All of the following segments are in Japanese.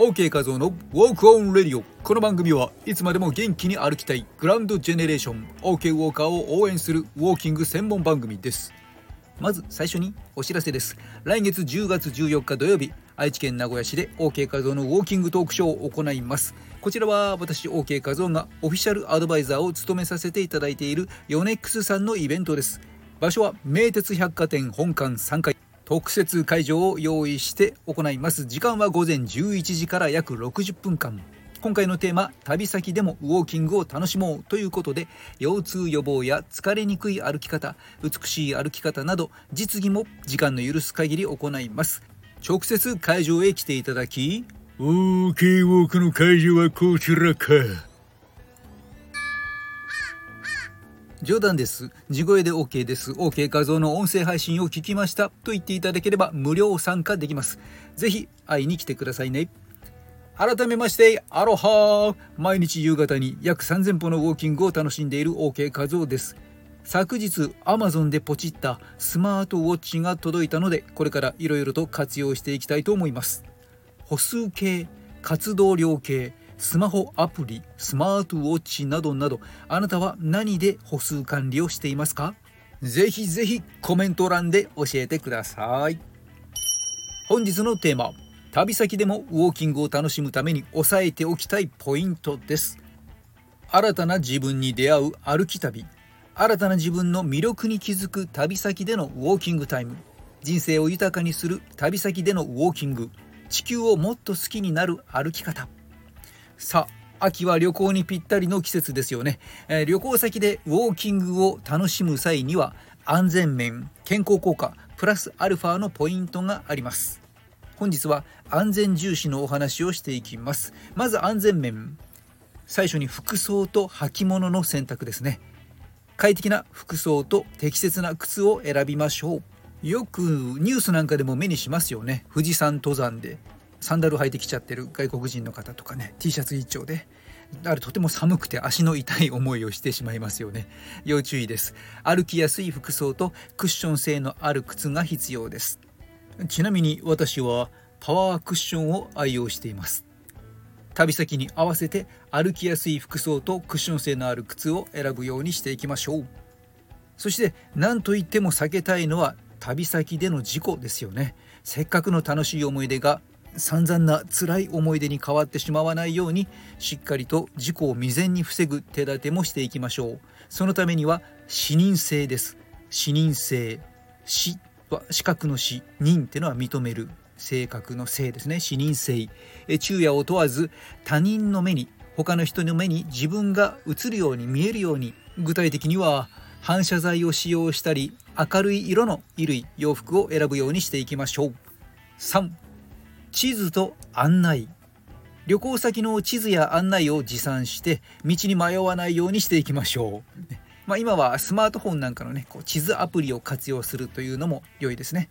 OK 画像の Walk on Radio この番組はいつまでも元気に歩きたいグランドジェネレーション OK ウォーカーを応援するウォーキング専門番組です。まず最初にお知らせです。来月10月14日土曜日愛知県名古屋市で OK 画像のウォーキングトークショーを行います。こちらは私 OK 画像がオフィシャルアドバイザーを務めさせていただいているヨネックスさんのイベントです。場所は名鉄百貨店本館3階。特設会場を用意して行います。時間は午前11時から約60分間。今回のテーマ旅先でもウォーキングを楽しもうということで腰痛予防や疲れにくい歩き方美しい歩き方など実技も時間の許す限り行います。直接会場へ来ていただき OK ウォークの会場はこちらか。冗談です。地声で OK です。OK 画像の音声配信を聞きましたと言っていただければ無料参加できます。ぜひ会いに来てくださいね。改めまして、アロハ毎日夕方に約3000歩のウォーキングを楽しんでいる OK 画像です。昨日 Amazon でポチったスマートウォッチが届いたのでこれからいろいろと活用していきたいと思います歩数計活動量計スマホアプリ、スマートウォッチなどなど、あなたは何で歩数管理をしていますか？ぜひぜひコメント欄で教えてください。本日のテーマ、旅先でもウォーキングを楽しむために押さえておきたいポイントです。新たな自分に出会う歩き旅、新たな自分の魅力に気づく旅先でのウォーキングタイム、人生を豊かにする旅先でのウォーキング、地球をもっと好きになる歩き方。さあ秋は旅行にぴったりの季節ですよね、えー、旅行先でウォーキングを楽しむ際には安全面健康効果プラスアルファのポイントがあります。本日は安全重視のお話をしていきます。まず安全面。最初に服装と履物の選択ですね。快適な服装と適切な靴を選びましょう。よくニュースなんかでも目にしますよね。富士山登山で。サンダル履いてきちゃってる外国人の方とかね T シャツ一丁であれとても寒くて足の痛い思いをしてしまいますよね。要注意です。歩きやすい服装とクッション性のある靴が必要です。ちなみに私はパワークッションを愛用しています。旅先に合わせて歩きやすい服装とクッション性のある靴を選ぶようにしていきましょう。そして何といっても避けたいのは旅先での事故ですよね。せっかくの楽しい思い出が散々な辛い思い出に変わってしまわないようにしっかりと事故を未然に防ぐ手立てもしていきましょう。そのためには視認性です。視認性。死は資格の死。認ってのは認める性格の性ですね。視認性。え昼夜を問わず他人の目に他の人の目に自分が映るように見えるように具体的には反射材を使用したり明るい色の衣類洋服を選ぶようにしていきましょう。3地図と案内。旅行先の地図や案内を持参して道に迷わないようにしていきましょう、まあ、今はスマートフォンなんかのねこう地図アプリを活用するというのも良いですね。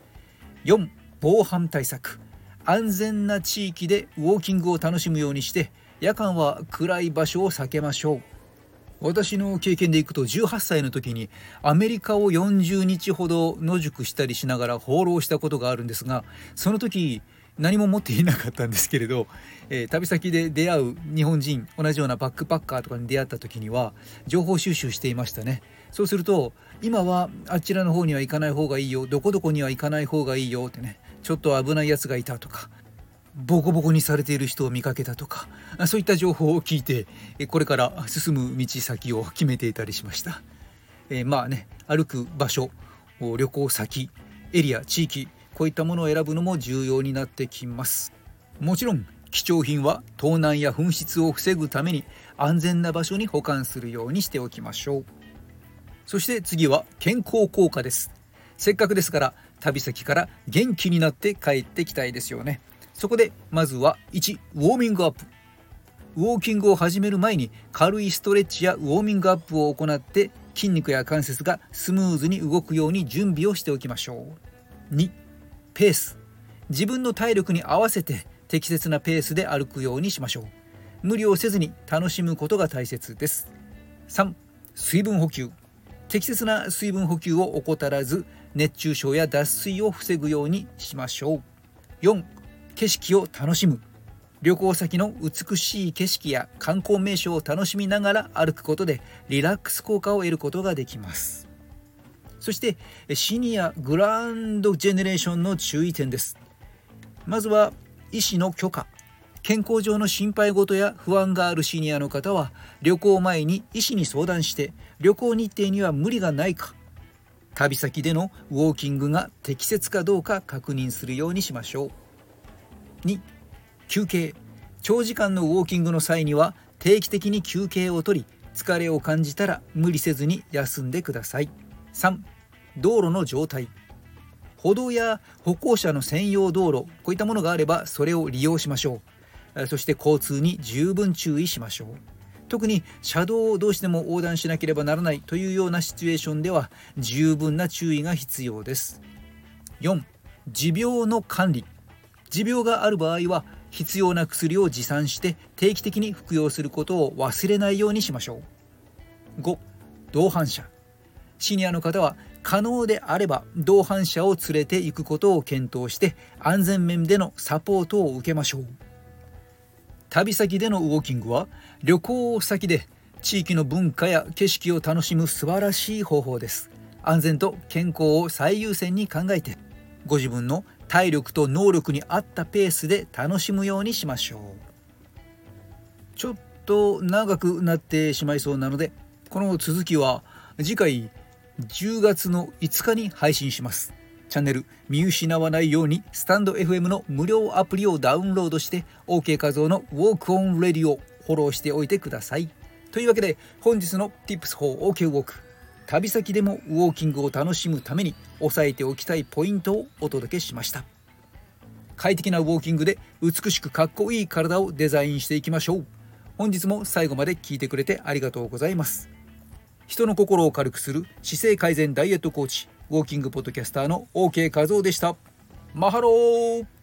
4防犯対策。安全な地域でウォーキングを楽しむようにして夜間は暗い場所を避けましょう。私の経験でいくと18歳の時にアメリカを40日ほど野宿したりしながら放浪したことがあるんですがその時何も持っていなかったんですけれど、えー、旅先で出会う日本人同じようなバックパッカーとかに出会った時には情報収集していましたね。そうすると今はあちらの方には行かない方がいいよどこどこには行かない方がいいよってねちょっと危ないやつがいたとかボコボコにされている人を見かけたとかそういった情報を聞いてこれから進む道先を決めていたりしました、えー、まあね歩く場所旅行先エリア地域こういったものを選ぶのも重要になってきます。もちろん貴重品は盗難や紛失を防ぐために安全な場所に保管するようにしておきましょう。そして次は健康効果です。せっかくですから旅先から元気になって帰ってきたいですよね。そこでまずは1ウォーミングアップ。ウォーキングを始める前に軽いストレッチやウォーミングアップを行って筋肉や関節がスムーズに動くように準備をしておきましょう。2ペース。自分の体力に合わせて適切なペースで歩くようにしましょう。無理をせずに楽しむことが大切です。3水分補給。適切な水分補給を怠らず熱中症や脱水を防ぐようにしましょう。4景色を楽しむ。旅行先の美しい景色や観光名所を楽しみながら歩くことでリラックス効果を得ることができます。そしてシニアグランドジェネレーションの注意点です。まずは医師の許可。健康上の心配事や不安があるシニアの方は旅行前に医師に相談して旅行日程には無理がないか。旅先でのウォーキングが適切かどうか確認するようにしましょう。2休憩。長時間のウォーキングの際には定期的に休憩をとり疲れを感じたら無理せずに休んでください。3道路の状態。歩道や歩行者の専用道路こういったものがあればそれを利用しましょう。そして交通に十分注意しましょう。特に車道をどうしても横断しなければならないというようなシチュエーションでは十分な注意が必要です。4持病の管理。持病がある場合は必要な薬を持参して定期的に服用することを忘れないようにしましょう。5同伴者。シニアの方は可能であれば同伴者を連れて行くことを検討して安全面でのサポートを受けましょう。旅先でのウォーキングは旅行先で地域の文化や景色を楽しむ素晴らしい方法です。安全と健康を最優先に考えてご自分の体力と能力に合ったペースで楽しむようにしましょう。ちょっと長くなってしまいそうなのでこの続きは次回10月の5日に配信します。チャンネル見失わないようにスタンド FM の無料アプリをダウンロードして OK 画像のウォークオンレディをフォローしておいてください。というわけで本日の Tips for OK ウォーク。旅先でもウォーキングを楽しむために押さえておきたいポイントをお届けしました。快適なウォーキングで美しくかっこいい体をデザインしていきましょう。本日も最後まで聞いてくれてありがとうございます。人の心を軽くする姿勢改善ダイエットコーチウォーキングポッドキャスターの OK 和夫でした。マハロー。